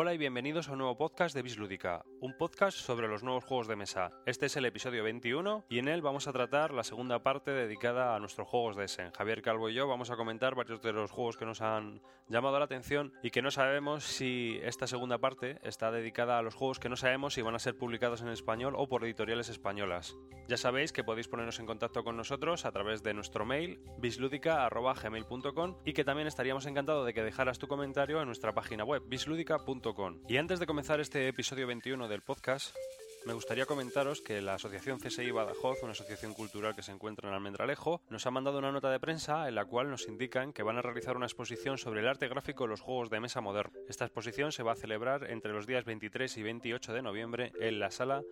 Hola y bienvenidos a un nuevo podcast de Bislúdica, un podcast sobre los nuevos juegos de mesa. Este es el episodio 21 y en él vamos a tratar la segunda parte dedicada a nuestros juegos de Essen. Javier Calvo y yo vamos a comentar varios de los juegos que nos han llamado la atención y que no sabemos si esta segunda parte está dedicada a los juegos que no sabemos si van a ser publicados en español o por editoriales españolas. Ya sabéis que podéis ponernos en contacto con nosotros a través de nuestro mail bisludica.gmail.com y que también estaríamos encantados de que dejaras tu comentario en nuestra página web bisludica.com y antes de comenzar este episodio 21 del podcast, me gustaría comentaros que la Asociación CSI Badajoz, una asociación cultural que se encuentra en Almendralejo, nos ha mandado una nota de prensa en la cual nos indican que van a realizar una exposición sobre el arte gráfico de los juegos de mesa moderno. Esta exposición se va a celebrar entre los días 23 y 28 de noviembre en la sala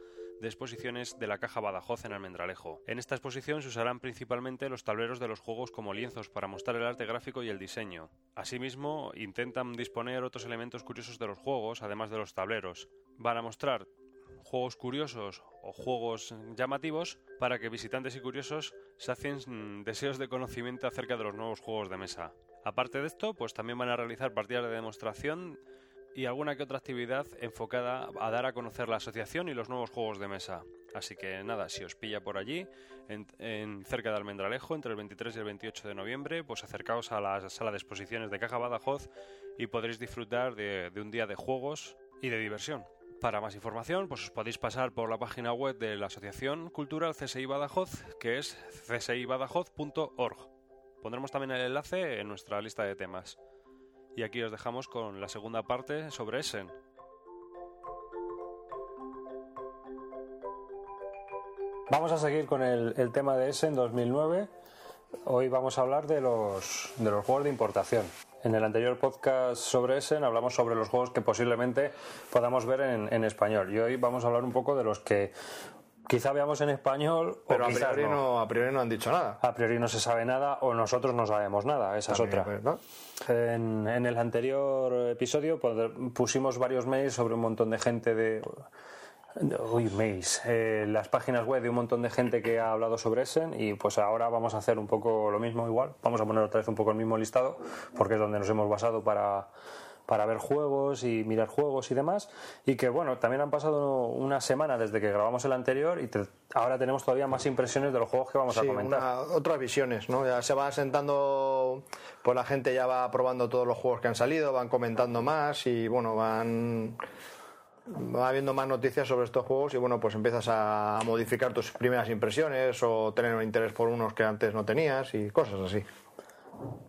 de exposiciones de la Caja Badajoz en Almendralejo. En esta exposición se usarán principalmente los tableros de los juegos como lienzos para mostrar el arte gráfico y el diseño. Asimismo, intentan disponer otros elementos curiosos de los juegos, además de los tableros. Van a mostrar juegos curiosos o juegos llamativos para que visitantes y curiosos se hacen mm, deseos de conocimiento acerca de los nuevos juegos de mesa. Aparte de esto, pues también van a realizar partidas de demostración y alguna que otra actividad enfocada a dar a conocer la asociación y los nuevos juegos de mesa. Así que nada, si os pilla por allí, en, cerca de Almendralejo, entre el 23 y el 28 de noviembre, pues acercaos a la sala de exposiciones de Caja Badajoz y podréis disfrutar de, un día de juegos y de diversión. Para más información, pues os podéis pasar por la página web de la Asociación Cultural CSI Badajoz, que es csibadajoz.org. Pondremos también el enlace en nuestra lista de temas. Y aquí os dejamos con la segunda parte sobre Essen. Vamos a seguir con el, tema de Essen 2009. Hoy vamos a hablar de los, de los juegos de importación. En el anterior podcast sobre Essen hablamos sobre los juegos que posiblemente podamos ver en, en, español y hoy vamos a hablar un poco de los que quizá veamos en español, pero a priori no. a priori no han dicho nada. A priori no se sabe nada o nosotros no sabemos nada, esa es otra. En, en, el anterior episodio pusimos varios mails sobre un montón de gente de Uy, mails. Eh, las páginas web de un montón de gente que ha hablado sobre Essen y pues ahora vamos a hacer un poco lo mismo igual. Vamos a poner otra vez un poco el mismo listado porque es donde nos hemos basado para, para ver juegos y mirar juegos y demás. Y que bueno, también han pasado una semana desde que grabamos el anterior y ahora tenemos todavía más impresiones de los juegos que vamos a comentar. otras visiones, ¿no? Ya se va sentando, pues la gente ya va probando todos los juegos que han salido, van comentando más y bueno, van va habiendo más noticias sobre estos juegos y bueno, pues empiezas a modificar tus primeras impresiones o tener un interés por unos que antes no tenías y cosas así.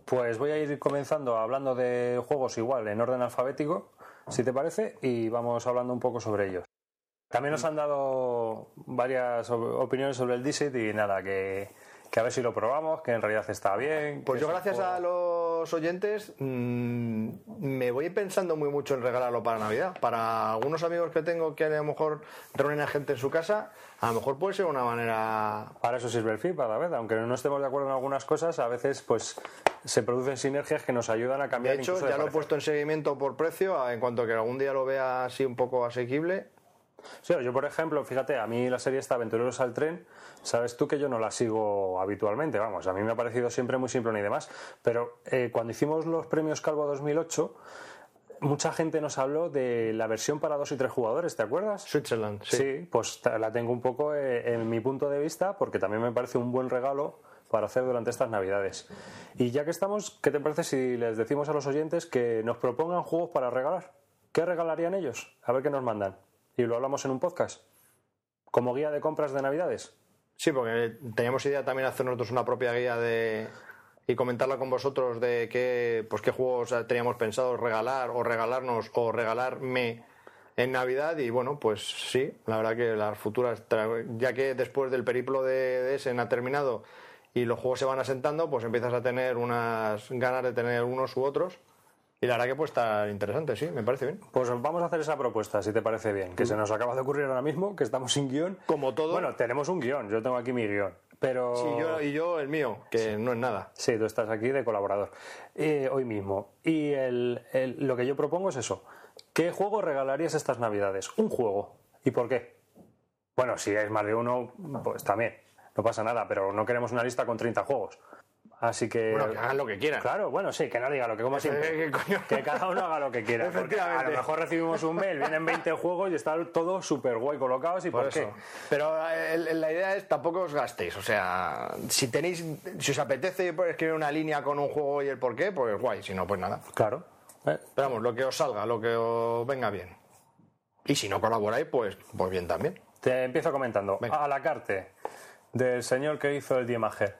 Pues voy a ir comenzando hablando de juegos igual en orden alfabético, si te parece, y vamos hablando un poco sobre ellos. También nos han dado varias opiniones sobre el Dixit y nada, que, que a ver si lo probamos, que en realidad está bien. Pues yo gracias a los oyentes mm, me voy pensando muy mucho en regalarlo para Navidad. Para algunos amigos que tengo que a lo mejor reúnen a gente en su casa, a lo mejor puede ser una manera... Para eso sirve el feedback, a aunque no estemos de acuerdo en algunas cosas, a veces pues se producen sinergias que nos ayudan a cambiar. De hecho, ya lo he puesto en seguimiento por precio, en cuanto que algún día lo vea así un poco asequible, Sí, yo por ejemplo, fíjate, a mí la serie está Aventureros al tren, sabes tú que yo no la sigo habitualmente, vamos, a mí me ha parecido siempre muy simple ni demás, pero eh, cuando hicimos los premios Calvo 2008, mucha gente nos habló de la versión para dos y tres jugadores, ¿te acuerdas? Switzerland, sí. Sí, pues la tengo un poco eh, en mi punto de vista porque también me parece un buen regalo para hacer durante estas navidades. Y ya que estamos, ¿qué te parece si les decimos a los oyentes que nos propongan juegos para regalar? ¿Qué regalarían ellos? A ver qué nos mandan y lo hablamos en un podcast. Como guía de compras de Navidades. Sí, porque teníamos idea también de hacer nosotros una propia guía de y comentarla con vosotros de qué, pues qué juegos teníamos pensado regalar o regalarnos o regalarme en Navidad y bueno, pues sí, la verdad que las futuras, ya que después del periplo de, de ha terminado y los juegos se van asentando, pues empiezas a tener unas ganas de tener unos u otros y la verdad que puede estar interesante, sí, me parece bien. Pues vamos a hacer esa propuesta, si te parece bien, que se nos acaba de ocurrir ahora mismo, que estamos sin guion. Como todo. Bueno, tenemos un guion, yo tengo aquí mi guion. Pero... Sí, yo, y yo el mío, que no es nada. Sí, tú estás aquí de colaborador. Eh, hoy mismo. Y el, lo que yo propongo es eso. ¿Qué juego regalarías estas navidades? Un juego. ¿Y por qué? Bueno, si es más de uno, pues también. No pasa nada, pero no queremos una lista con 30 juegos. Así que. Bueno, que hagan lo que quieran. Claro, bueno, sí, que no diga lo que como siempre. Que cada uno haga lo que quiera. porque. A lo mejor recibimos un mail, vienen 20 juegos y están todos súper guay colocados. ¿Y por, Por qué? eso. Pero eh, la idea es tampoco os gastéis. O sea, si tenéis, si os apetece escribir una línea con un juego y el por qué, pues guay. Si no, pues nada. Claro. Eh, Pero vamos, lo que os salga, lo que os venga bien. Y si no colaboráis, pues, pues bien también. Te empiezo comentando. Venga. A la carte del señor que hizo el Diemager.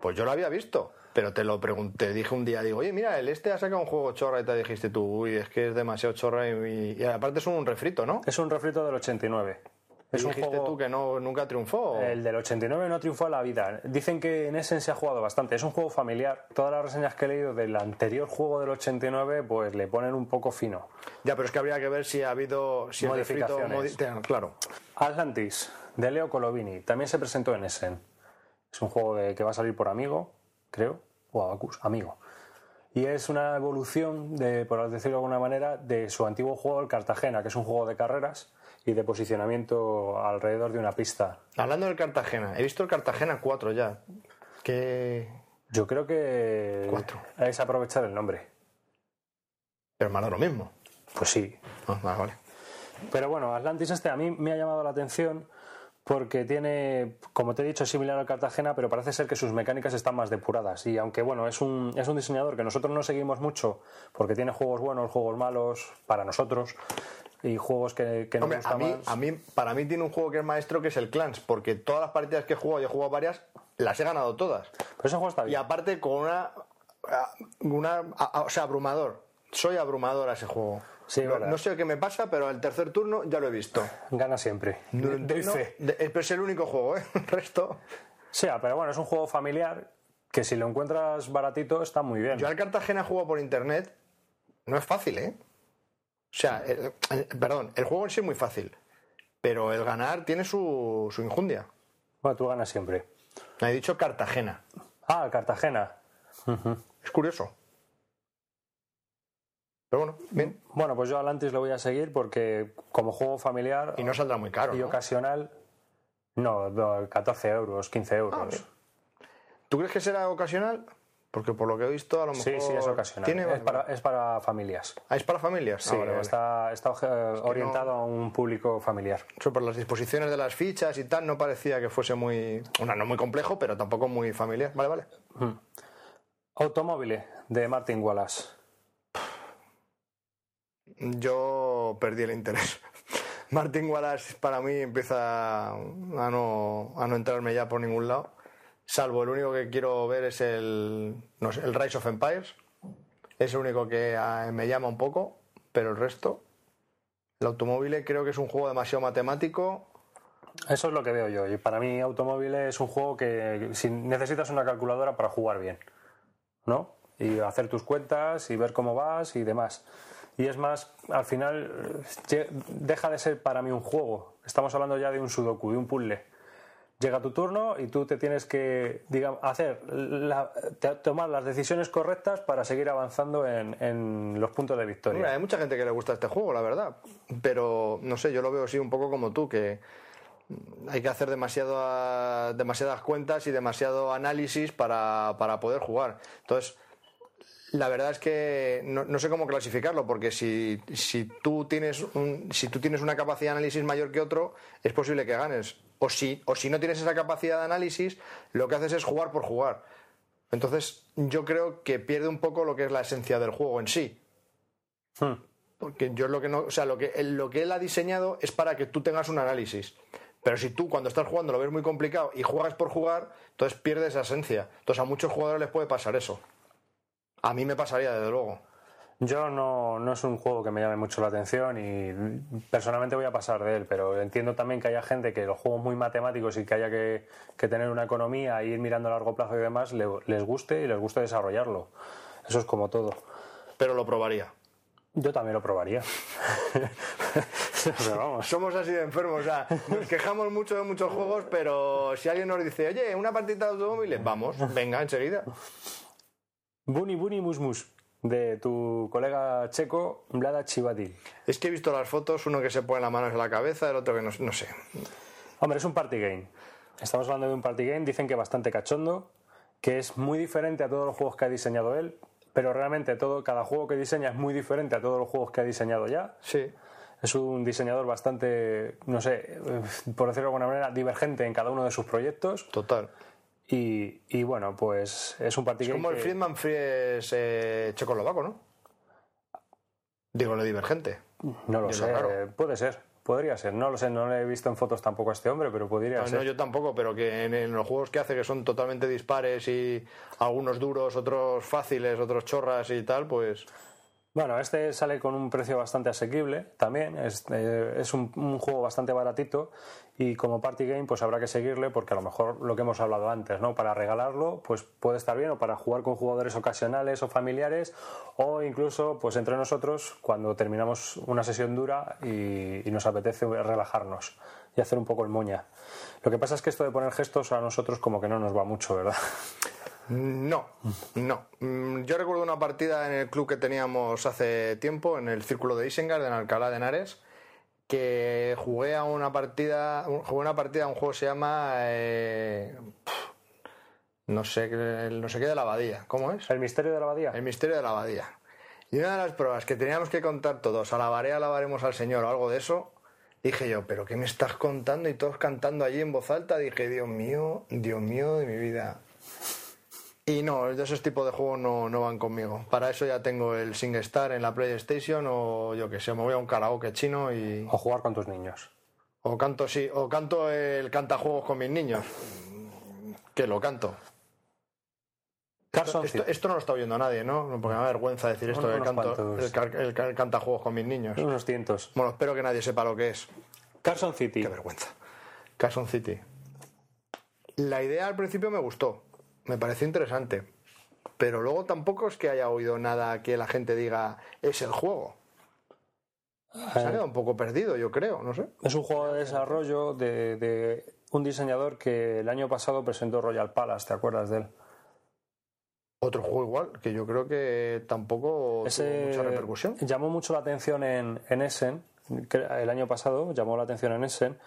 Pues yo lo había visto, pero te lo pregunté, dije un día, digo, oye, mira, el este ha sacado un juego chorra y te dijiste tú, uy, es que es demasiado chorra y, y aparte es un refrito, ¿no? Es un refrito del 89. Es Y un dijiste juego. tú que no, nunca triunfó. El del 89 no triunfó a la vida. Dicen que en Essen se ha jugado bastante. Es un juego familiar. Todas las reseñas que he leído del anterior juego del 89 pues le ponen un poco fino. Ya, pero es que habría que ver si ha habido si el refrito Modificaciones. modi- claro. Atlantis, de Leo Colovini, también se presentó en Essen. Es un juego de- que va a salir por Amigo, creo, o Abacus, Amigo. Y es una evolución, de, por decirlo de alguna manera, de su antiguo juego, el Cartagena, que es un juego de carreras y de posicionamiento alrededor de una pista. Hablando del Cartagena, he visto el Cartagena 4 ya. Que. Yo creo que Cuatro. es aprovechar el nombre. Pero de lo mismo. Pues sí. Ah, vale, vale. Pero bueno, Atlantis este a mí me ha llamado la atención porque tiene, como te he dicho, es similar al Cartagena, pero parece ser que sus mecánicas están más depuradas. Y aunque bueno, es un, es un diseñador que nosotros no seguimos mucho porque tiene juegos buenos, juegos malos para nosotros y juegos que, que nos Hombre, a gustan mí, más. a mí, para mí tiene un juego que es maestro que es el Clans, porque todas las partidas que he jugado, y he jugado varias, las he ganado todas. Pero ese juego está Y bien. aparte con una. una a- a- o sea, abrumador. Soy abrumador a ese juego. Sí, no, sé qué me pasa, pero al tercer turno ya lo he visto. Gana siempre. No- Doy no, fe. de- pero es el único juego, ¿eh? El resto. Sí, pero bueno, es un juego familiar que si lo encuentras baratito está muy bien. Yo al Cartagena juego por internet. No es fácil, ¿eh? O sea, el- el- perdón, el juego en sí es muy fácil. Pero el ganar tiene su, su injundia. Bueno, tú ganas siempre. Me ha dicho Cartagena. Ah, Cartagena. Es curioso. Pero bueno, bien. Bueno, pues yo a Atlantis lo voy a seguir porque como juego familiar Y no saldrá muy caro. y ¿no? ocasional, no, no, 14 euros, 15 euros. Ah. ¿Tú crees que será ocasional? Porque por lo que he visto, a lo mejor. sí, sí, es ocasional. ¿Tiene... Es, para, es para familias. Ah, ¿es para familias? Sí, Ah, vale, vale. está, está eh, orientado a un público familiar. Eso por las disposiciones de las fichas y tal, no parecía que fuese muy. Una, no muy complejo, pero tampoco muy familiar. Vale, vale. Automóvil de Martin Wallace. Yo perdí el interés. Martin Wallace para mí empieza a no, a no entrarme ya por ningún lado. Salvo el único que quiero ver es el, Rise of Empires. Es el único que ah, me llama un poco, pero el resto. El automóvil creo que es un juego demasiado matemático. Eso es lo que veo yo. Y para mí, Automóvil es un juego que si necesitas una calculadora para jugar bien, ¿no? Y hacer tus cuentas y ver cómo vas y demás. Y es más, al final, eh, deja de ser para mí un juego. Estamos hablando ya de un sudoku, de un puzzle. Llega tu turno y tú te tienes que, digamos, hacer, tomar las decisiones correctas para seguir avanzando en, en los puntos de victoria. Hombre, hay mucha gente que le gusta este juego, la verdad. Pero no sé, yo lo veo así un poco como tú, que hay que hacer demasiado, demasiadas cuentas y demasiado análisis para, para poder jugar. Entonces, la verdad es que no, no sé cómo clasificarlo, porque si, si, tú tienes un- si tú tienes una capacidad de análisis mayor que otro, es posible que ganes. O si, o si no tienes esa capacidad de análisis, lo que haces es jugar por jugar. Entonces, yo creo que pierde un poco lo que es la esencia del juego en sí. Hmm. Porque yo lo que no, o sea, lo que, él- lo que él ha diseñado es para que tú tengas un análisis. Pero si tú cuando estás jugando lo ves muy complicado y juegas por jugar, entonces pierdes esa esencia. Entonces a muchos jugadores les puede pasar eso. A mí me pasaría, desde luego. Yo no, no es un juego que me llame mucho la atención y personalmente voy a pasar de él, pero entiendo también que haya gente que los juegos muy matemáticos y que haya que, que tener una economía e ir mirando a largo plazo y demás le- les guste y les guste desarrollarlo. Eso es como todo. Pero lo probaría. Yo también lo probaría. Pero vamos. Somos así de enfermos, o sea, nos quejamos mucho de muchos juegos, pero si alguien nos dice, oye, una partida de automóviles, vamos, venga, enseguida. Buni Buni Mus Mus, de tu colega checo, Vlada Chivadil. Es que he visto las fotos, uno que se pone las manos en la cabeza, el otro que no, no sé. Hombre, es un party game. Estamos hablando de un party game, dicen que bastante cachondo, que es muy diferente a todos los juegos que ha diseñado él, pero realmente todo, cada juego que diseña es muy diferente a todos los juegos que ha diseñado ya. Sí. Es un diseñador bastante, no sé, eh, por decirlo de alguna manera, divergente en cada uno de sus proyectos. Total. Y, y bueno, pues es un party Es como el Friedman Fries eh, checoslovaco, ¿no? Digo, lo divergente. No lo lo sé, raro. puede ser, podría ser. No lo sé, no le he visto en fotos tampoco a este hombre, pero podría No, ser. no, yo tampoco, pero que en, en los juegos que hace que son totalmente dispares y algunos duros, otros fáciles, otros chorras y tal, pues Bueno, este sale con un precio bastante asequible también. Eh, es un, un juego bastante baratito y como party game pues habrá que seguirle porque a lo mejor lo que hemos hablado antes, ¿no? Para regalarlo pues puede estar bien o para jugar con jugadores ocasionales o familiares o incluso pues entre nosotros cuando terminamos una sesión dura y, y nos apetece relajarnos y hacer un poco el moña. Lo que pasa es que esto de poner gestos a nosotros como que no nos va mucho, ¿verdad? no, no. Mm, Yo recuerdo una partida en el club que teníamos hace tiempo, en el Círculo de Isengard, en Alcalá de Henares, que jugué a una partida, jugué una partida a un juego que se llama eh, no sé, qué- no sé qué de la abadía, ¿cómo es? El misterio de la abadía. El misterio de la abadía. Y una de las pruebas que teníamos que contar todos, alabaré, alabaremos al Señor o algo de eso, dije yo, ¿pero qué me estás contando? Y todos cantando allí en voz alta, dije, Dios mío, Dios mío de mi vida. Y no, esos tipos de juegos no, no van conmigo. Para eso ya tengo el SingStar en la PlayStation o yo que sé, me voy a un karaoke chino y... O jugar con tus niños. O canto, sí, o canto el cantajuegos con mis niños. Que lo canto. Carson Esto, City. esto no lo está oyendo nadie, ¿no? Porque me da vergüenza decir esto del canto, el, el, el cantajuegos con mis niños. Unos cientos. Bueno, espero que nadie sepa lo que es. Carson City. Qué vergüenza. Carson City. La idea al principio me gustó, me pareció interesante, pero luego tampoco es que haya oído nada que la gente diga es el juego. Se ha quedado un poco perdido, yo creo, no sé. Es un juego de desarrollo de, de un diseñador que el año pasado presentó Royal Palace, ¿te acuerdas de él? Otro juego igual, que yo creo que tampoco tuvo mucha repercusión. llamó mucho la atención en, en Essen, el año pasado llamó la atención en Essen,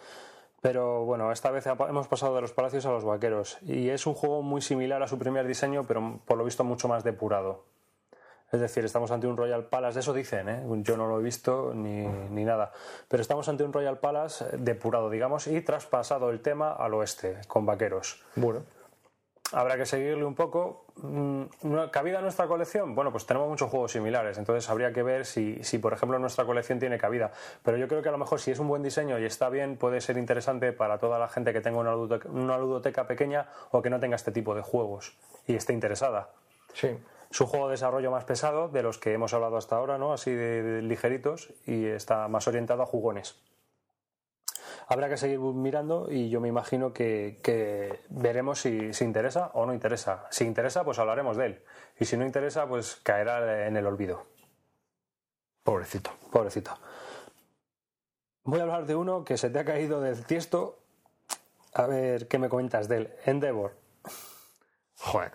pero bueno, esta vez hemos pasado de los palacios a los vaqueros y es un juego muy similar a su primer diseño, pero por lo visto mucho más depurado. Es decir, estamos ante un Royal Palace, eso dicen, ¿eh? yo no lo he visto ni, ni nada, pero estamos ante un Royal Palace depurado, digamos, y traspasado el tema al oeste, con vaqueros. Bueno, Habrá que seguirle un poco. Mm, ¿no- ¿Cabida en nuestra colección? Bueno, pues tenemos muchos juegos similares, entonces habría que ver si, si, por ejemplo, nuestra colección tiene cabida. Pero yo creo que a lo mejor si es un buen diseño y está bien, puede ser interesante para toda la gente que tenga una ludoteca, una ludoteca pequeña o que no tenga este tipo de juegos y esté interesada. sí. Es un juego de desarrollo más pesado de los que hemos hablado hasta ahora, ¿no? Así de, de ligeritos y está más orientado a jugones. Habrá que seguir mirando y yo me imagino que, que veremos si, si interesa o no interesa. Si interesa, pues hablaremos de él. Y si no interesa, pues caerá en el olvido. Pobrecito. Pobrecito. Voy a hablar de uno que se te ha caído del tiesto. A ver qué me comentas de él. Endeavor. Joder.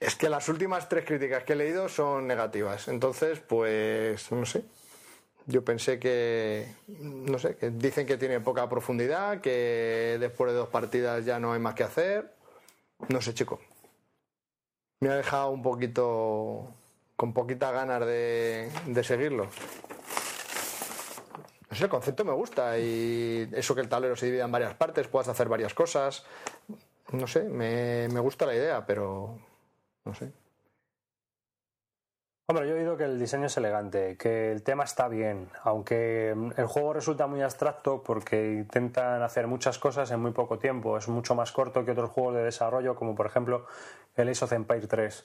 Es que las últimas tres críticas que he leído son negativas. Entonces, pues, no sé. Yo pensé que, no sé, que dicen que tiene poca profundidad, que después de dos partidas ya no hay más que hacer. No sé, chico. Me ha dejado un poquito, con poquitas ganas de, de seguirlo. No sé, el concepto me gusta y eso que el tablero se divida en varias partes, puedas hacer varias cosas. No sé, me, me gusta la idea, pero no sé. Hombre, yo he oído que el diseño es elegante, que el tema está bien, aunque el juego resulta muy abstracto porque intentan hacer muchas cosas en muy poco tiempo. Es mucho más corto que otros juegos de desarrollo, como por ejemplo el Ace of Empire 3.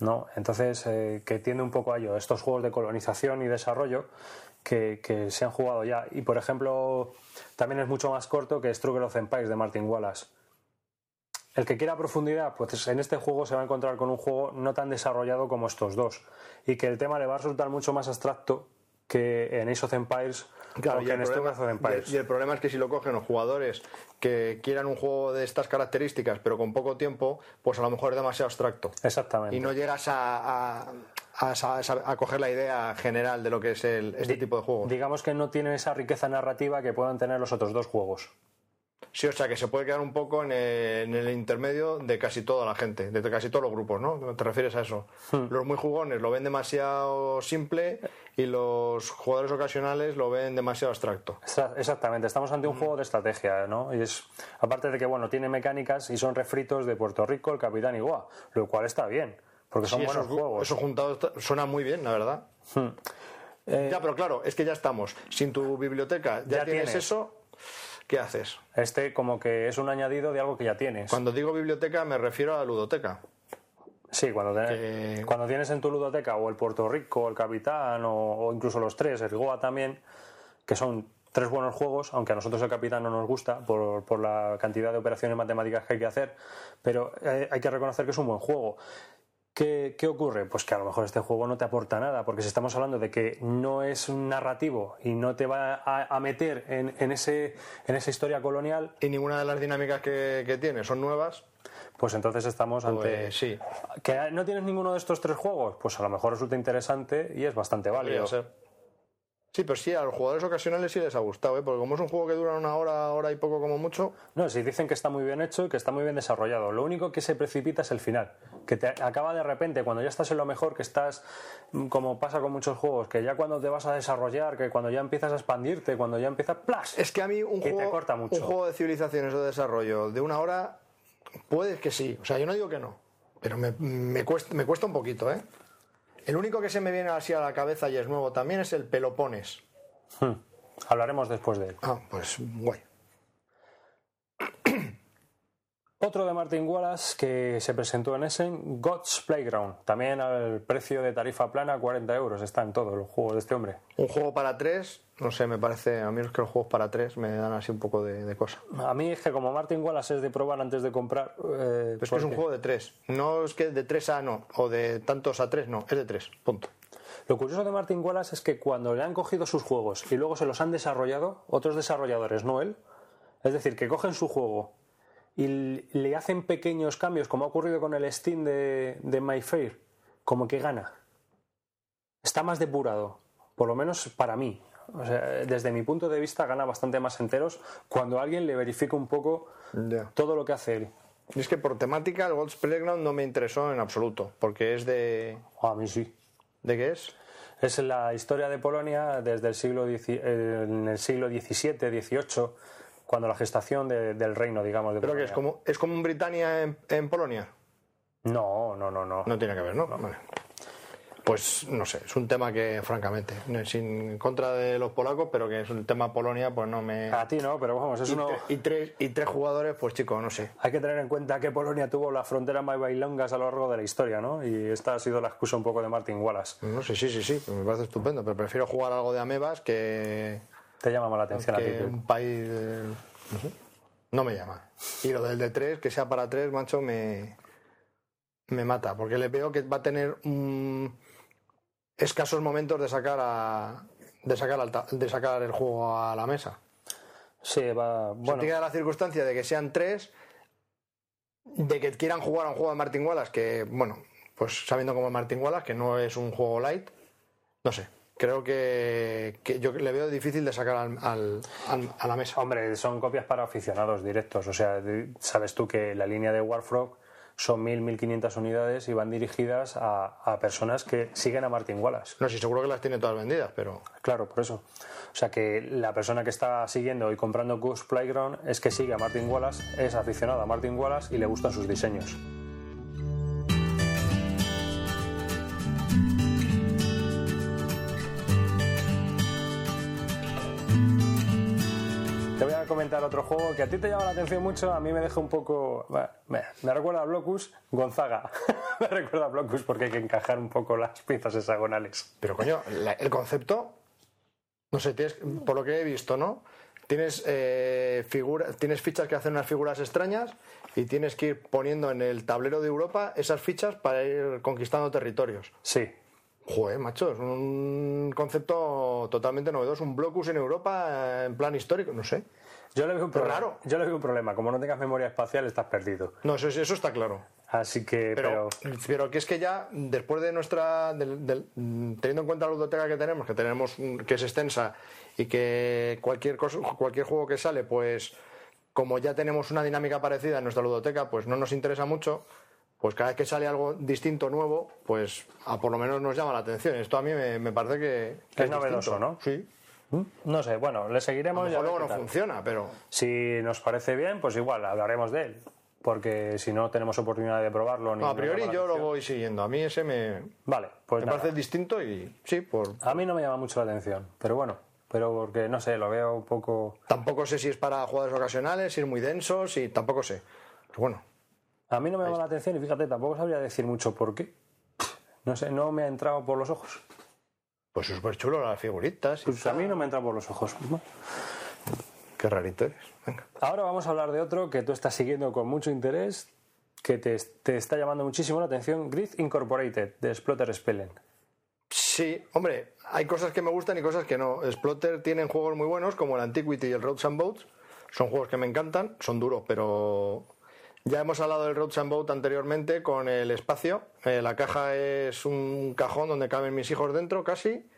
¿no? Entonces, eh, que tiende un poco a ello, estos juegos de colonización y desarrollo que, que se han jugado ya. Y por ejemplo, también es mucho más corto que Struggle of Empires de Martin Wallace. El que quiera profundidad, pues en este juego se va a encontrar con un juego no tan desarrollado como estos dos. Y que el tema le va a resultar mucho más abstracto que en Ace of Empires o y que el, en problema, Struggle of Empires. y el problema es que si lo cogen los jugadores que quieran un juego de estas características, pero con poco tiempo, pues a lo mejor es demasiado abstracto. Exactamente. Y no llegas a, a, a, a- a coger la idea general de lo que es el, este tipo de juego. Digamos que no tienen esa riqueza narrativa que puedan tener los otros dos juegos. Sí, o sea que se puede quedar un poco en el, en el intermedio de casi toda la gente, de casi todos los grupos, ¿no? ¿Te refieres a eso? Los muy jugones lo ven demasiado simple y los jugadores ocasionales lo ven demasiado abstracto. Exa- Exactamente, estamos ante un juego de estrategia, ¿no? Y es, aparte de que, bueno, tiene mecánicas y son refritos de Puerto Rico, el Capitán Iguá, lo cual está bien, porque son Sí, buenos esos- juegos. Eso juntado suena muy bien, la verdad. Eh, Ya, pero claro, es que ya estamos. Sin tu biblioteca ya, Ya tienes, tienes. eso, ¿qué haces? Este como que es un añadido de algo que ya tienes. Cuando digo biblioteca me refiero a la ludoteca. Sí, cuando, Que- cuando tienes en tu ludoteca o el Puerto Rico, el Capitán o, o incluso los tres, el Goa también, que son tres buenos juegos, aunque a nosotros el Capitán no nos gusta por, por la cantidad de operaciones matemáticas que hay que hacer, pero eh, hay que reconocer que es un buen juego. ¿Qué, qué ocurre? Pues que a lo mejor este juego no te aporta nada, porque si estamos hablando de que no es un narrativo y no te va a, a meter en, en ese, en esa historia colonial, Y ninguna de las dinámicas que, que tiene son nuevas. pues entonces estamos ante... Pues sí, ¿Que no tienes ninguno de estos tres juegos? Pues a lo mejor resulta interesante y es bastante válido. Sí, pero sí, a los jugadores ocasionales sí les ha gustado, ¿eh? porque como es un juego que dura una hora, hora y poco como mucho, No, sí dicen que está muy bien hecho y que está muy bien desarrollado. Lo único que se precipita es el final, que te acaba de repente, cuando ya estás en lo mejor, que estás, mm, como pasa con muchos juegos, que ya cuando te vas a desarrollar, que cuando ya empiezas a expandirte, cuando ya empiezas, ¡plas! Es que a mí un Que te juego, corta mucho. un juego de civilizaciones o de desarrollo de una hora, puede que sí. O sea, yo no digo que no, pero me, me cuesta, me cuesta un poquito, ¿eh? El único que se me viene así a la cabeza y es nuevo también es el Pelopones. Hmm. Hablaremos después de él. Ah, pues guay. Otro de Martin Wallace que se presentó en Essen, God's Playground. También al precio de tarifa plana, 40 euros. Está en todos los juegos de este hombre. Un juego para tres, no sé, me parece, a mí es que los juegos para tres me dan así un poco de, de cosa. A mí es que como Martin Wallace es de probar antes de comprar... eh, Pero es que es un juego de tres. No es que de tres a no, o de tantos a tres, no, es de tres, punto. Lo curioso de Martin Wallace es que cuando le han cogido sus juegos y luego se los han desarrollado, otros desarrolladores, no él, es decir, que cogen su juego y le hacen pequeños cambios, como ha ocurrido con el Steam de, de My Fair, como que gana. Está más depurado, por lo menos para mí. O sea, desde mi punto de vista gana bastante más enteros cuando alguien le verifica un poco Ya. todo lo que hace él. Y es que por temática el God's Playground no me interesó en absoluto, porque es de... A mí sí. ¿De qué es? Es la historia de Polonia desde el siglo, en el siglo XVII, XVIII, cuando la gestación de- del reino, digamos, de Pero que es como, es como un Britannia en, en Polonia. No, no, no, no. No tiene que ver, ¿no? Vale. Pues no sé, es un tema que, francamente, no- sin contra de los polacos, pero que es un tema Polonia, pues no me. A ti no, pero vamos, es y, uno... tre- y tres, y tres jugadores, pues chicos, no sé. Hay que tener en cuenta que Polonia tuvo las fronteras más bailongas a lo largo de la historia, ¿no? Y esta ha sido la excusa un poco de Martin Wallace. No sé, sí, sí, sí, me parece estupendo, pero prefiero jugar algo de amebas que, Te llama más la atención a ti. un país. de- no me llama. Y lo del de tres, que sea para tres, macho, me, me mata, porque le veo que va a tener escasos momentos de sacar a, de sacar al ta- de sacar el juego a la mesa. Sí, va... Bueno. Tiene la circunstancia de que sean tres, de que quieran jugar a un juego de Martin Wallace, que, bueno, pues sabiendo como es Martin Wallace, que no es un juego light, no sé. Creo que, que yo le veo difícil de sacar al, al- al- a la mesa. Hombre, son copias para aficionados directos. O sea, sabes tú que la línea de Warfrog son 1.000, 1.500 unidades y van dirigidas a, a personas que siguen a Martin Wallace. No sé, seguro que las tiene todas vendidas, pero Claro, por eso. O sea, que la persona que está siguiendo y comprando Goose Playground es que sigue a Martin Wallace, es aficionado a Martin Wallace y le gustan sus diseños. Comentar otro juego que a ti te llama la atención mucho, a mí me deja un poco... bueno, Me, me recuerda a Blocus, Gonzaga. me recuerda a Blocus porque hay que encajar un poco las piezas hexagonales. Pero coño, la- el concepto, no sé, tienes, por lo que he visto, ¿no? Tienes, eh, figura- tienes fichas que hacen unas figuras extrañas y tienes que ir poniendo en el tablero de Europa esas fichas para ir conquistando territorios. Sí, Joder, macho, es un concepto totalmente novedoso, un blocus en Europa en plan histórico, no sé. Yo le veo un problema. raro. Yo le veo un problema. Como no tengas memoria espacial, estás perdido. No, eso, eso está claro. Así que, Pero, pero, pero que es que ya, después de nuestra. mm, teniendo en cuenta la ludoteca que tenemos, que tenemos que es extensa y que cualquier cosa, cualquier juego que sale, pues como ya tenemos una dinámica parecida en nuestra ludoteca, pues no nos interesa mucho, pues cada vez que sale algo distinto, nuevo, pues a por lo menos nos llama la atención. Esto a mí me, me parece que, que Es novedoso, distinto. ¿no? Sí. No sé, bueno, le A seguiremos. lo a mejor ver luego no funciona, pero Si nos parece bien, pues igual hablaremos de él. Porque si no tenemos oportunidad de probarlo ni no, a priori yo lo voy siguiendo. A mí ese me, Vale, pues me nada. parece distinto y sí, por... A mí no me llama mucho la atención, pero bueno, pero porque no sé, lo veo un poco. Tampoco sé si es para jugadores ocasionales, ir muy densos y tampoco sé. Pero bueno, A mí no me llama la atención y fíjate, tampoco sabría decir mucho por qué. No sé, no me ha entrado por los ojos. Pues es súper chulo las figuritas. Pues a mí no me ha entrado por los ojos. Qué rarito eres. Venga. Ahora vamos a hablar de otro que tú estás siguiendo con mucho interés, que te, te está llamando muchísimo la atención, Grid Incorporated, de Splotter Spellen. Sí, hombre, hay cosas que me gustan y cosas que no. Splotter tienen juegos muy buenos como el Antiquity y el Roads and Boats. Son juegos que me encantan, son duros, pero ya hemos hablado del Roads and Boat anteriormente con el espacio. Eh, la caja es un cajón donde caben mis hijos dentro casi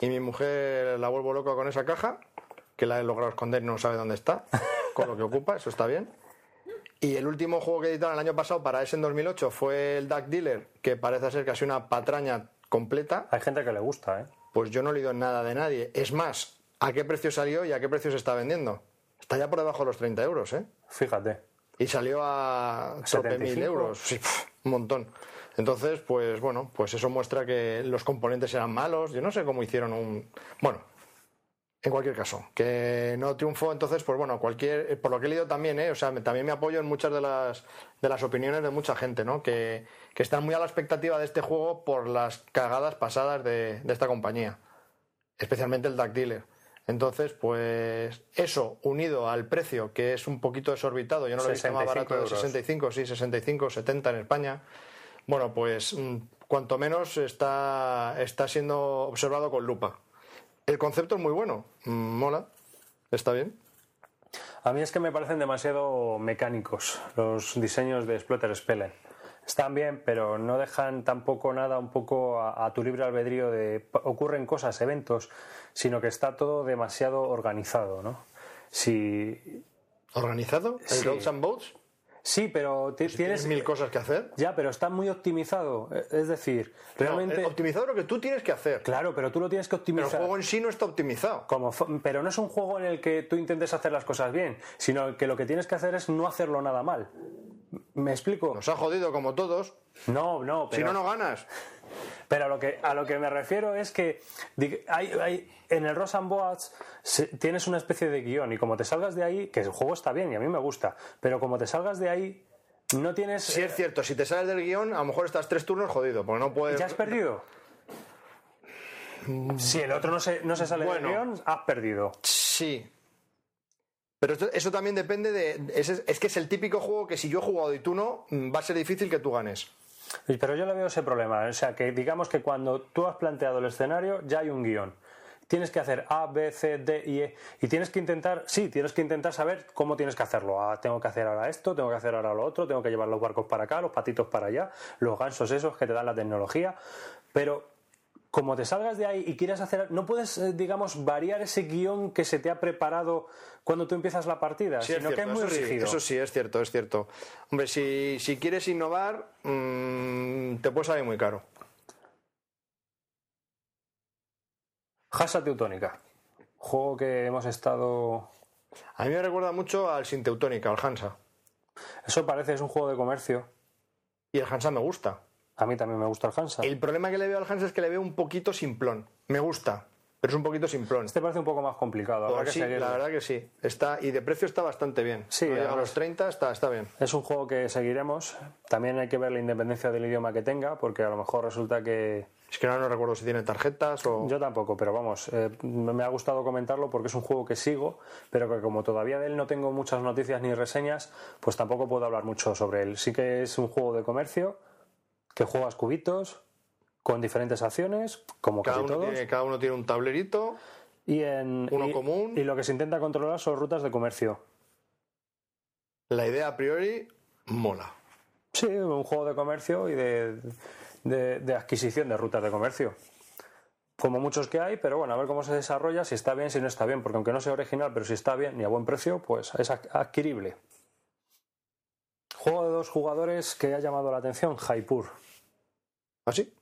y mi mujer la vuelvo loca con esa caja, que la he logrado esconder y no sabe dónde está, con lo que ocupa, eso está bien. Y el último juego que editaron el año pasado para ese en 2008 fue el Duck Dealer, que parece ser casi una patraña completa. Hay gente que le gusta, ¿eh? Pues yo no he leído nada de nadie. Es más, ¿a qué precio salió y a qué precio se está vendiendo? Está ya por debajo de los 30 euros, ¿eh? Fíjate. Y salió a tope 75. mil euros. Sí, pf, un montón. Entonces, pues bueno, pues eso muestra que los componentes eran malos. Yo no sé cómo hicieron un. Bueno, en cualquier caso, que no triunfó. Entonces, pues bueno, cualquier. Por lo que he leído también, ¿eh? O sea, también me apoyo en muchas de las, de las opiniones de mucha gente, ¿no? Que, que están muy a la expectativa de este juego por las cagadas pasadas de, de esta compañía. Especialmente el Duck Dealer. Entonces, pues eso, unido al precio, que es un poquito desorbitado, yo no lo he visto más 65 barato de euros. 65, sí, 65, 70 en España. Bueno, pues mm, cuanto menos está, está siendo observado con lupa. El concepto es muy bueno, mm, mola, está bien. A mí es que me parecen demasiado mecánicos los diseños de Splotter Spellen. Están bien, pero no dejan tampoco nada un poco a, a tu libre albedrío de ocurren cosas, eventos, sino que está todo demasiado organizado, ¿no? Si ¿Organizado? ¿El Sí. Roads and Boats? sí, pero ti- ¿Tienes tienes mil cosas que hacer? ya, pero está muy optimizado. Eh, Es decir, realmente No, eh, optimizado lo que tú tienes que hacer. claro, pero tú lo tienes que Pero el optimizar. juego en sí no está optimizado. Como pero no es un juego en el que tú intentes hacer las cosas bien, sino que lo que tienes que hacer es no hacerlo nada mal. ¿Me explico? Nos ha jodido como todos. No, no, Si pero, no, no ganas. pero a, lo que, a lo que me refiero es que hay, hay- en el Ross and Boats tienes una especie de guion y como te salgas de ahí, que el juego está bien y a mí me gusta, pero como te salgas de ahí, no tienes... Si es cierto, si te sales del guion, a lo mejor estás tres turnos jodido, porque no puedes. ¿Ya has perdido? Si el otro no se, no se sale Bueno. del guion, has perdido. Sí. Pero esto- eso también depende de. ese- es que es el típico juego que si yo he jugado y tú no, mm, va a ser difícil que tú ganes. Pero yo le veo ese problema. O sea, que digamos que cuando tú has planteado el escenario, ya hay un guion. Tienes que hacer A, B, C, D y E. Y tienes que intentar, sí, tienes que intentar saber cómo tienes que hacerlo. Ah, tengo que hacer ahora esto, tengo que hacer ahora lo otro, tengo que llevar los barcos para acá, los patitos para allá, los gansos esos que te dan la tecnología. Pero como te salgas de ahí y quieras hacer. No puedes, eh, digamos, variar ese guion que se te ha preparado cuando tú empiezas la partida, Sí, es sino que es muy eso sí, rígido. eso sí, es cierto, es cierto. Hombre, si, si quieres innovar, mm, te puede salir muy caro. Hasa Teutónica. Juego que hemos estado. A mí me recuerda mucho al Sinteutónica, al Hansa. Eso parece, es un juego de comercio. Y el Hansa me gusta. A mí también me gusta el Hansa. El problema que le veo al Hansa es que le veo un poquito simplón. Me gusta, pero es un poquito simplón. Este parece un poco más complicado. habrá Pues que sí, la verdad que sí. Está, y de precio está bastante bien. Sí, no llega a los 30, está, está bien. Es un juego que seguiremos. También hay que ver la independencia del idioma que tenga, porque a lo mejor resulta que. Es que ahora no recuerdo si tiene tarjetas o. Yo tampoco, pero vamos, eh, me ha gustado comentarlo porque es un juego que sigo, pero que como todavía de él no tengo muchas noticias ni reseñas, pues tampoco puedo hablar mucho sobre él. Sí que es un juego de comercio, que juegas cubitos, con diferentes acciones, como cada, casi uno todos. tiene, cada uno tiene un tablerito. Y, en, uno y- común. y lo que se intenta controlar son rutas de comercio. La idea a priori mola. Sí, un juego de comercio y de, de- de adquisición de rutas de comercio. como muchos que hay, pero bueno, a ver cómo se desarrolla, si está bien, si no está bien, porque aunque no sea original, pero si está bien y a buen precio, pues es ad- adquirible. Juego de dos jugadores que ha llamado la atención, Jaipur. ¿Así?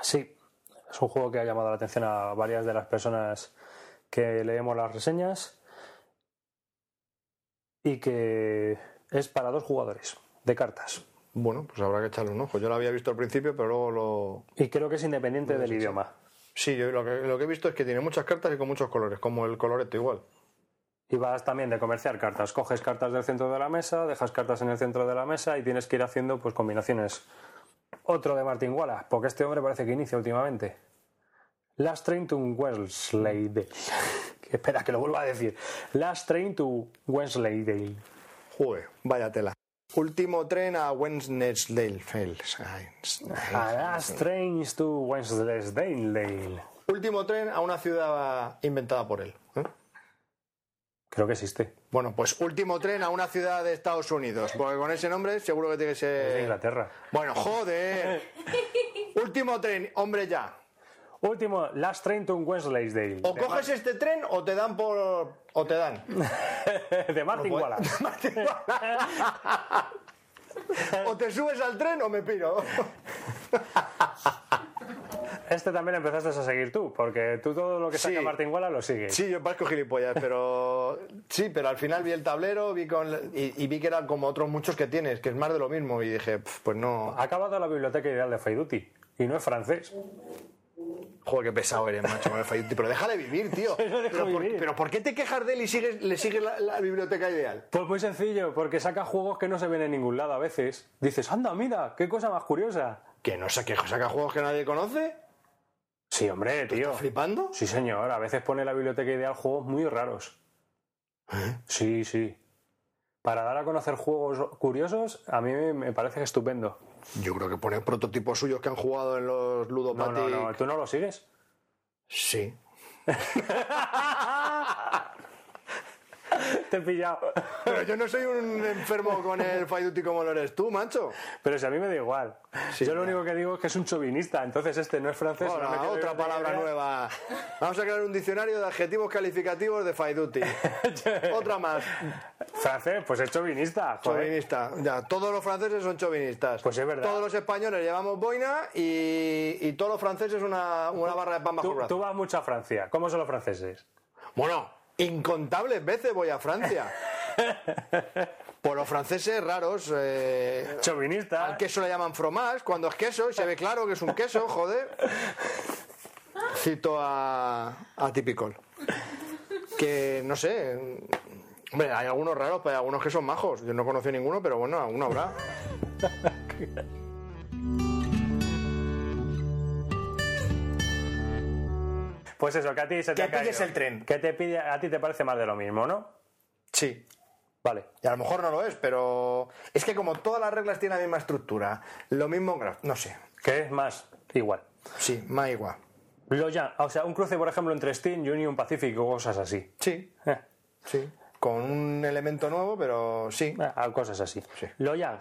Sí, es un juego que ha llamado la atención a varias de las personas que leemos las reseñas y que es para dos jugadores de cartas. Bueno, pues habrá que echarle un ojo. Yo lo había visto al principio, pero luego lo. Y creo que es independiente del idioma. Sí, yo lo que, lo que he visto es que tiene muchas cartas y con muchos colores, como el coloreto igual. Y vas también de comerciar cartas. Coges cartas del centro de la mesa, dejas cartas en el centro de la mesa y tienes que ir haciendo pues combinaciones. Otro de Martin Wallace, porque este hombre parece que inicia últimamente. Last Train to Wensleydale. Espera, que lo vuelva a decir. Last Train to Wensleydale. Joder, vaya tela. Último tren a Wednesdale. Ay, A Last Trains to Wensleydale. Último tren a una ciudad inventada por él. ¿eh? Creo que existe. Bueno, pues último tren a una ciudad de Estados Unidos. Porque con ese nombre seguro que tiene que Es de ser. Inglaterra. Bueno, joder. último tren, hombre ya. Último, Last Train to Wensleydale. O coges este tren o te dan por. o te dan. de Martin Wallace. o te subes al tren o me piro. Este también empezaste a seguir tú, porque tú todo lo que saca Sí. Martin Wallace lo sigues. Sí, yo parezco gilipollas, pero. Sí, pero al final vi el tablero vi con... y, y vi que eran como otros muchos que tienes, que es más de lo mismo. Y dije, "Pf, pues no. Ha acabado la biblioteca ideal de Faiduti. Y no es francés. Joder, qué pesado eres, macho, con el Fayuti. Pero déjale vivir, tío. Pero, por, vivir. pero ¿por qué te quejas de él y sigues, le sigues la, la biblioteca ideal? Pues muy sencillo, porque saca juegos que no se ven en ningún lado a veces. Dices, anda, mira, qué cosa más curiosa. ¿Que no saque, saca juegos que nadie conoce? Sí, hombre, tío. ¿Estás flipando? Sí, señor. A veces pone la biblioteca ideal juegos muy raros. Sí, sí. Para dar a conocer juegos curiosos, a mí me- parece estupendo. Yo creo que pone prototipos suyos que han jugado en los No, Ludopatic. no, no. ¿Tú no lo sigues? Sí. Te he pillado. Pero yo no soy un enfermo con el Fayuti como lo eres tú, macho. Pero si a mí me da igual. Sí, Yo lo único que digo es que es un chauvinista. Entonces este no es francés. Ahora, no otra palabra nueva. Vamos a crear un diccionario de adjetivos calificativos de Faiduti. otra más. Francés, pues es chauvinista. joder. Chauvinista. Ya, todos los franceses son chauvinistas. Pues es verdad. Todos los españoles llevamos boina y, y todos los franceses una, una barra de pan bajo Tú, brazo. tú vas mucho a Francia. ¿Cómo son los franceses? Bueno, incontables veces voy a Francia. Por los franceses raros. Eh, Chauvinista. al queso le llaman fromage cuando es queso y se ve claro que es un queso, joder. Cito a, a Typical. Que no sé. Hombre, hay algunos raros, pero hay algunos que son majos. Yo no conocí ninguno, pero bueno, alguno habrá. Pues eso, que a ti se te Que ha caído. pilles el tren. Que te pide, a ti te parece más de lo mismo, ¿no? Sí. Vale. Y a lo mejor no lo es, pero es que como todas las reglas tienen la misma estructura, lo mismo graf- no sé. Que es más igual. Sí, más igual. Lo ya, o sea, un cruce, por ejemplo, entre Steam y Union Pacific o cosas así. Sí, Eh, sí. Con un elemento nuevo, pero sí. ah, cosas así. Sí. Lo Yang.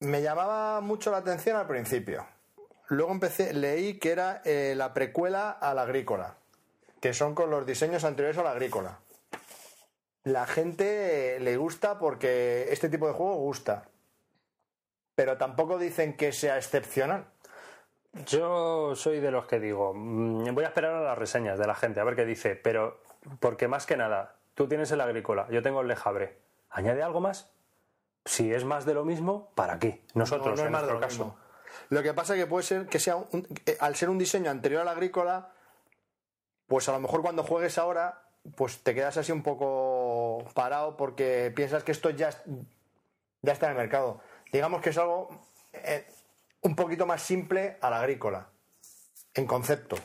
Me llamaba mucho la atención al principio. Luego empecé, leí que era eh, la precuela a la agrícola, que son con los diseños anteriores a la agrícola. La gente eh, le gusta porque este tipo de juego gusta, pero tampoco dicen que sea excepcional. Yo soy de los que digo, mm, voy a esperar a las reseñas de la gente, a ver qué dice, pero porque más que nada, tú tienes el agrícola, yo tengo el lejabre. ¿Añade algo más? Si es más de lo mismo, ¿para qué? Nosotros, No, no es en más de nuestro lo caso. mismo. Lo que pasa es que puede ser que sea, un- eh, al ser un diseño anterior a la agrícola, pues a lo mejor cuando juegues ahora, pues te quedas así un poco parado porque piensas que esto ya, ya está en el mercado. Digamos que es algo eh, un poquito más simple a la agrícola, en concepto.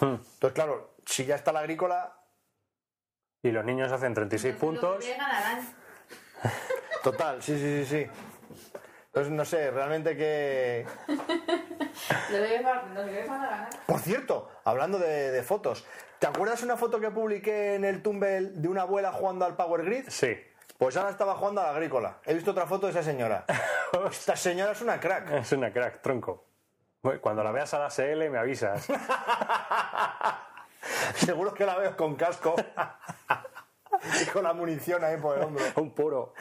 Hmm. Entonces, claro, si ya está la agrícola, Y los niños hacen 36 Entonces, lo puntos. total, sí, sí, sí, sí. Entonces, no sé, realmente que... Por cierto, hablando de, de fotos, ¿te acuerdas una foto que publiqué en el Tumblr de una abuela jugando al Power Grid? Sí. Pues ahora estaba jugando a la agrícola. He visto otra foto de esa señora. Esta señora es una crack. Es una crack, tronco. Cuando la veas a la SL me avisas. Seguro que la veo con casco. y con la munición ahí por el hombro. Un puro.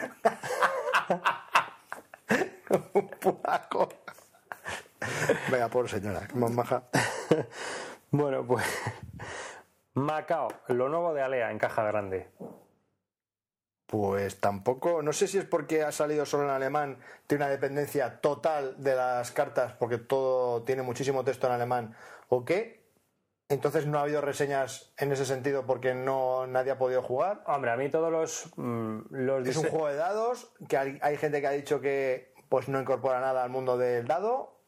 Un puraco. Venga, por señora, más maja. Bueno, pues. Macao, lo nuevo de Alea en caja grande. Pues tampoco, no sé si es porque ha salido solo en alemán, tiene una dependencia total de las cartas, porque todo tiene muchísimo texto en alemán, o qué. Entonces no ha habido reseñas en ese sentido porque no nadie ha podido jugar. Hombre, a mí todos los. mm, los Es un juego de dados, que hay, hay gente que ha dicho que pues no incorpora nada al mundo del dado.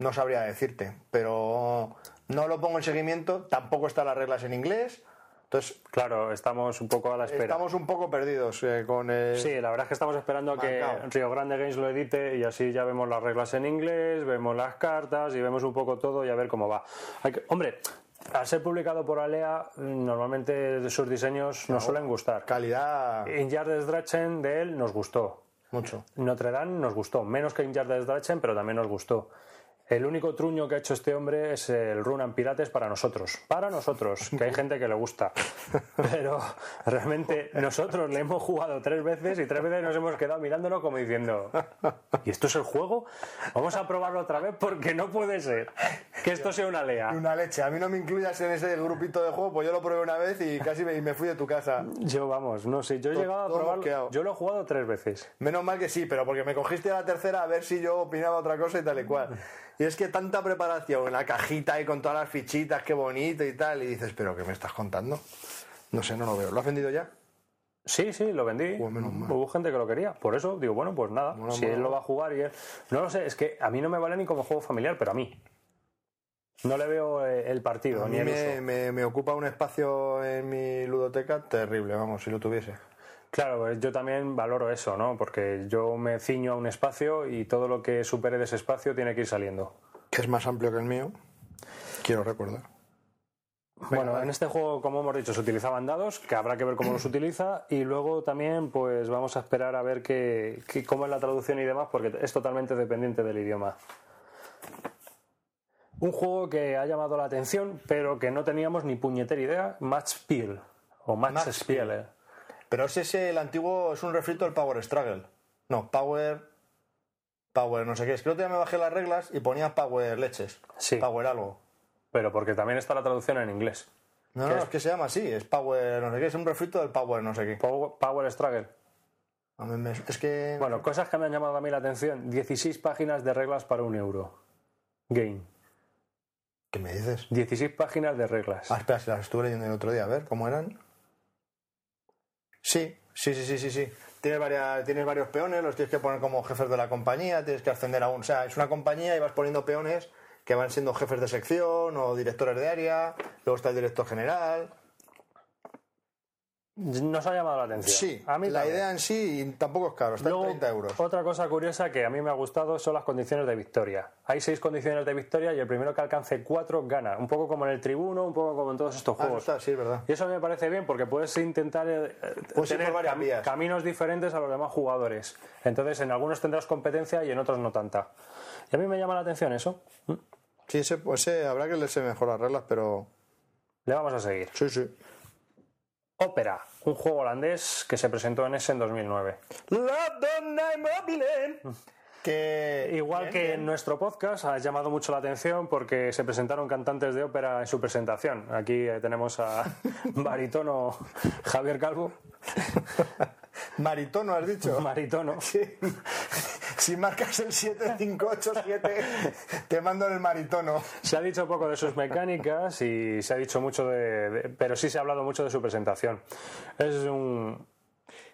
No sabría decirte, pero no lo pongo en seguimiento, tampoco están las reglas en inglés. Entonces, Claro, estamos un poco a la espera. estamos un poco perdidos eh, con el... Sí, la verdad es que estamos esperando a que. Rio Grande Games lo edite y así ya vemos las reglas en inglés, vemos las cartas y vemos un poco todo y a ver cómo va. Hay que- hombre, al ser publicado por Alea, normalmente sus diseños nos suelen gustar. Calidad Injardes Drachen de él nos gustó. Mucho. Notre Dame nos gustó, menos que Injardes Drachen, pero también nos gustó. El único truño que ha hecho este hombre es el Runan Pirates para nosotros. Para nosotros, que hay gente que le gusta. Pero realmente nosotros le hemos jugado tres veces y tres veces nos hemos quedado mirándolo como diciendo, ¿y esto es el juego? Vamos a probarlo otra vez porque no puede ser que esto sea una lea. Una leche, a mí no me incluyas en ese grupito de juego, pues yo lo probé una vez y casi me, y me fui de tu casa. Yo, vamos, no sé, yo he llegado a probarlo. Yo lo he jugado tres veces. Menos mal que sí, pero porque me cogiste a la tercera a ver si yo opinaba otra cosa y tal y cual. Y es que tanta preparación, la cajita y con todas las fichitas, qué bonito y tal, y dices, pero ¿qué me estás contando? No sé, no lo veo. ¿Lo has vendido ya? Sí, sí, lo vendí. Menos mal. Hubo gente que lo quería. Por eso digo, bueno, pues nada. Si él lo va a jugar y él. No lo sé, es que a mí no me vale ni como juego familiar, pero a mí. No le veo eh, el partido A ni mí el me, uso. me- me ocupa un espacio en mi ludoteca terrible, vamos, si lo tuviese. Claro, pues yo también valoro eso, ¿no? Porque yo me ciño a un espacio y todo lo que supere de ese espacio tiene que ir saliendo. Que es más amplio que el mío, quiero recordar. bueno, en este juego, como hemos dicho, se utilizaban dados, que habrá que ver cómo los utiliza, y luego también, pues vamos a esperar a ver qué, qué- cómo es la traducción y demás, porque es totalmente dependiente del idioma. Un juego que ha llamado la atención, pero que no teníamos ni puñetera idea, Match Spiel, o Match, Match Spiel. Pero es ese, el antiguo, es un refrito del Power Struggle. No, Power. Power, no sé qué. Es que otro día me bajé las reglas y ponía Power leches. Sí. Power algo. Pero porque también está la traducción en inglés. No, no, es que se llama así, es Power, no sé qué, es un refrito del Power, no sé qué. Power, Power Struggle. A mí me- es que. Bueno, cosas que me han llamado a mí la atención. 16 páginas de reglas para un euro. Game. ¿Qué me dices? 16 páginas de reglas. Ah, espera, si las estuve leyendo el otro día, a ver, ¿cómo eran? Sí, sí, sí, sí, sí, sí. Tienes, varias, tienes varios peones, los tienes que poner como jefes de la compañía, tienes que ascender a un... O sea, es una compañía y vas poniendo peones que van siendo jefes de sección o directores de área, luego está el director general. Nos ha llamado la atención. Sí, a mí la también. idea en sí tampoco es caro, está Luego, en 30 euros. Otra cosa curiosa que a mí me ha gustado son las condiciones de victoria. Hay seis condiciones de victoria y el primero que alcance cuatro gana. Un poco como en el tribuno, un poco como en todos estos Ah, juegos. está, sí, es verdad. Y eso me parece bien porque puedes intentar eh, Puedes tener cam- vías. caminos diferentes a los demás jugadores. Entonces, en algunos tendrás competencia y en otros no tanta. Y a mí me llama la atención eso. ¿Mm? Sí, ese, pues habrá que leerse mejor las reglas, pero... Le vamos a seguir. Sí, sí. Ópera, un juego holandés que se presentó en ese en 2009. Que... Igual Bien, que bien. en nuestro podcast ha llamado mucho la atención porque se presentaron cantantes de ópera en su presentación. Aquí eh, tenemos a baritono Javier Calvo, Maritono, has dicho. maritono. Sí. Si marcas el 7587, te mando en el maritono. Se ha dicho poco de sus mecánicas y se ha dicho mucho de, de- pero sí se ha hablado mucho de su presentación. Es un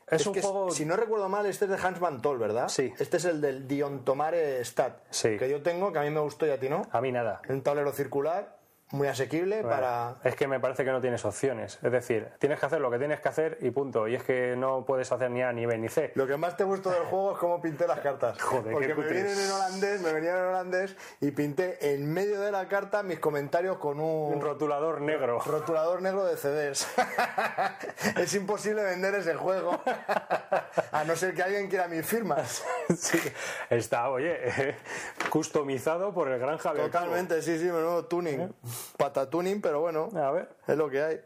es, Es un que, juego si no recuerdo mal, este es de Hans Van Tol, ¿verdad? Sí. Este es el del Diontomare Stat. Sí. Que yo tengo, que a mí me gustó y a ti no. a mí nada. Un tablero circular, muy asequible para... Es que me parece que no tienes opciones. Es decir, tienes que hacer lo que tienes que hacer y punto. Y es que no puedes hacer ni A, ni B, ni C. Lo que más te gustó del juego es cómo pinté las cartas. Joder, Porque qué me vienen en holandés, me venían en holandés y pinté en medio de la carta mis comentarios con un, Un rotulador negro. rotulador negro de CDs. es imposible vender ese juego. A no ser que alguien quiera mis firmas. Sí, está, oye, customizado por el gran Javier. Totalmente, sí, sí, menudo tuning. Patatuning, pero bueno, A ver. es lo que hay.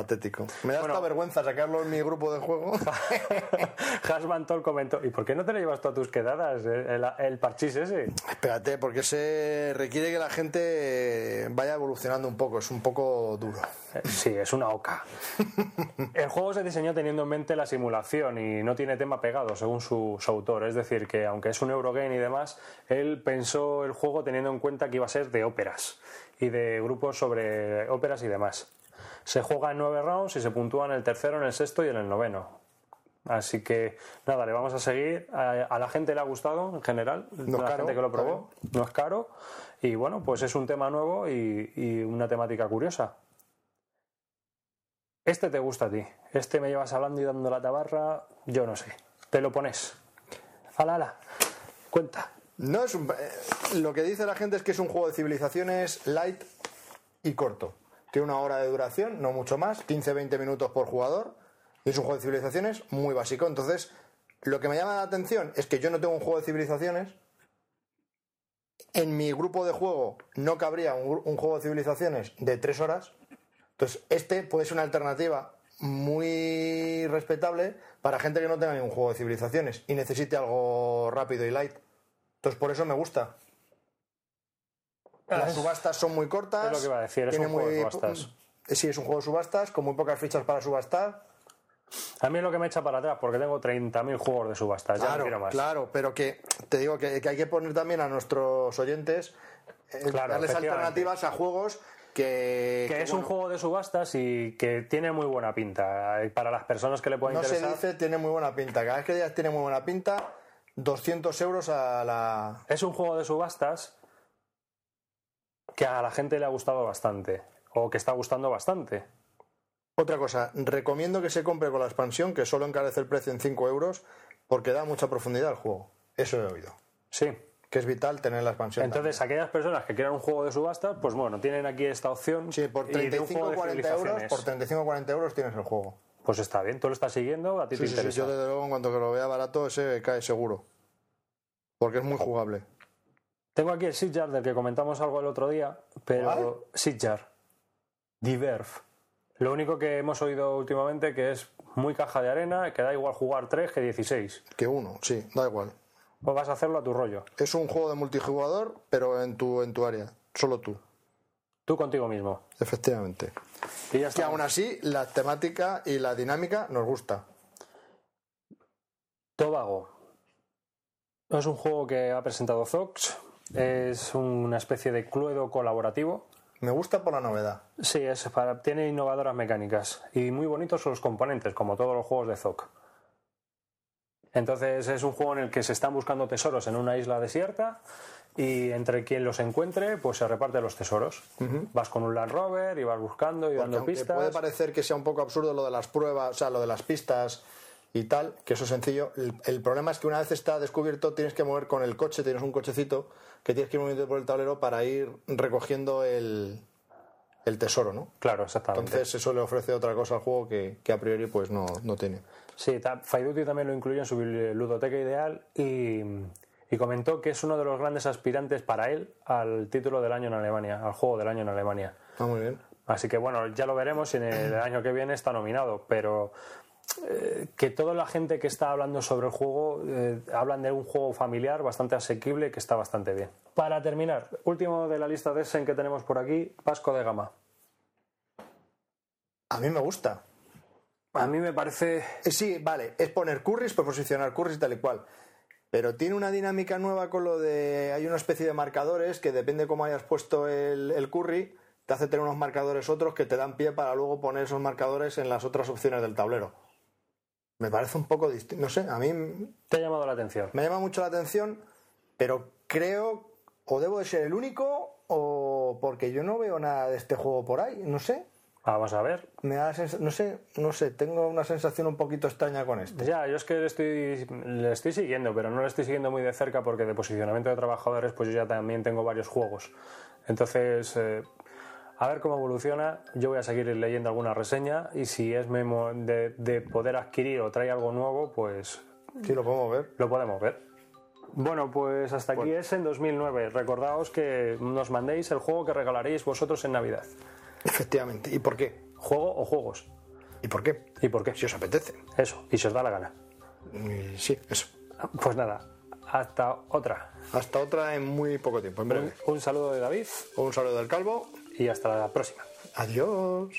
Patético. Me da Bueno. hasta vergüenza sacarlo en mi grupo de juego. Hasman Tol comentó, ¿y por qué no te lo llevas tú a tus quedadas, el, el, el parchís ese? Espérate, porque se requiere que la gente vaya evolucionando un poco. Es un poco duro. Eh, Sí, es una oca. El juego se diseñó teniendo en mente la simulación y no tiene tema pegado, según su, su autor. Es decir, que aunque es un Eurogame y demás, él pensó el juego teniendo en cuenta que iba a ser de óperas y de grupos sobre óperas y demás. Se juega en nueve rounds y se puntúa en el tercero, en el sexto y en el noveno. Así que nada, le vamos a seguir. A, a la gente le ha gustado en general, No es la caro, gente que lo probó. No es caro. Y bueno, pues es un tema nuevo y, y una temática curiosa. Este te gusta a ti. Este me llevas hablando y dando la tabarra, yo no sé. Te lo pones. Ala, ala. Cuenta. No es un- eh, lo que dice la gente es que es un juego de civilizaciones light y corto. Tiene una hora de duración, no mucho más, 15-20 minutos por jugador. Y es un juego de civilizaciones muy básico. Entonces, lo que me llama la atención es que yo no tengo un juego de civilizaciones. En mi grupo de juego no cabría un, juego de civilizaciones de 3 horas. Entonces, este puede ser una alternativa muy respetable para gente que no tenga ningún juego de civilizaciones y necesite algo rápido y light. Entonces, por eso me gusta. Las subastas son muy cortas. es lo que iba a decir, es un juego de muy- subastas. Eh, Sí, es un juego de subastas con muy pocas fichas para subastar. A mí es lo que me echa para atrás, porque tengo 30.000 juegos de subastas. Ya no Claro, quiero más. claro, pero que te digo que, que hay que poner también a nuestros oyentes eh, Claro, darles alternativas a juegos que, Que que, es un bueno, juego de subastas y que tiene muy buena pinta. Para las personas que le pueda no se interesar. dice tiene muy buena pinta. Cada vez que digas tiene muy buena pinta, 200 euros a la. Es un juego de subastas que a la gente le ha gustado bastante. O que está gustando bastante. Otra cosa, recomiendo que se compre con la expansión, que solo encarece el precio en 5 euros, porque da mucha profundidad al juego. Eso he oído. Sí. Que es vital tener la expansión. Entonces, aquellas personas que quieran un juego de subastas, pues bueno, tienen aquí esta opción. Sí, por y de un 35 juego o de 40 euros, por 35 o 40 euros tienes el juego. Pues está bien, tú lo estás siguiendo, a ti Sí, te sí, sí, interesa. yo desde luego en cuanto que lo vea barato ese cae seguro. Porque es muy jugable. Tengo aquí el Sitjar del que comentamos algo el otro día, pero Sitjar, Diverf. Lo único que hemos oído últimamente que es muy caja de arena, que da igual jugar 3 que 16. Que uno, sí, da igual. Pues vas a hacerlo a tu rollo, Es un juego de multijugador, pero en tu, en tu área. Solo tú. tú contigo mismo. Efectivamente. Y ya Que aún así, la temática y la dinámica nos gusta. Tobago. Es un juego que ha presentado Zox. Es una especie de cluedo colaborativo. Me gusta por la novedad. Sí, es para, tiene innovadoras mecánicas y muy bonitos son los componentes, como todos los juegos de Zoc. Entonces es un juego en el que se están buscando tesoros en una isla desierta y entre quien los encuentre, pues se reparte los tesoros. Vas con un Land Rover y vas buscando y Porque dando pistas. puede parecer que sea un poco absurdo lo de las pruebas, o sea, lo de las pistas y tal, que eso es sencillo. El, el problema es que una vez está descubierto, tienes que mover con el coche, tienes un cochecito que tienes que ir moviendo por el tablero para ir recogiendo el, el tesoro, ¿no? Claro, exactamente. Entonces eso le ofrece otra cosa al juego que, que a priori pues no, no tiene. Sí, Faiduti también lo incluye en su ludoteca ideal y, y comentó que es uno de los grandes aspirantes para él al título del año en Alemania, al juego del año en Alemania. Ah, muy bien. Así que bueno, ya lo veremos si en el año que viene está nominado, pero que toda la gente que está hablando sobre el juego eh, hablan de un juego familiar bastante asequible que está bastante bien. Para terminar, último de la lista de Essen que tenemos por aquí, Pasco de Gama. A mí me gusta. A mí me parece Eh, Sí, vale, es poner curries, pues posicionar curries y tal y cual. Pero tiene una dinámica nueva con lo de. Hay una especie de marcadores que depende cómo hayas puesto el, el curry, te hace tener unos marcadores otros que te dan pie para luego poner esos marcadores en las otras opciones del tablero. Me parece un poco distinto. No sé, a mí te ha llamado la atención. me llama mucho la atención, pero creo. O debo de ser el único, o porque yo no veo nada de este juego por ahí, no sé. Vamos a ver. Me da no sé, no sé, tengo una sensación un poquito extraña con este. Ya, yo es que le estoy, le estoy siguiendo, pero no le estoy siguiendo muy de cerca porque de posicionamiento de trabajadores, pues yo ya también tengo varios juegos. Entonces, eh, A ver cómo evoluciona. Yo voy a seguir leyendo alguna reseña y si es memo de, de poder adquirir o trae algo nuevo, pues Sí, lo podemos ver. lo podemos ver. Bueno, pues hasta aquí es en 2009. Recordaos que nos mandéis el juego que regalaréis vosotros en Navidad. Efectivamente. ¿Y por qué? Juego o juegos. ¿Y por qué? ¿Y por qué? Si os apetece. Eso, y si os da la gana. Y sí, eso. Pues nada, hasta otra. Hasta otra en muy poco tiempo, en breve. Un saludo de David Un saludo del calvo. Y hasta la próxima. Adiós.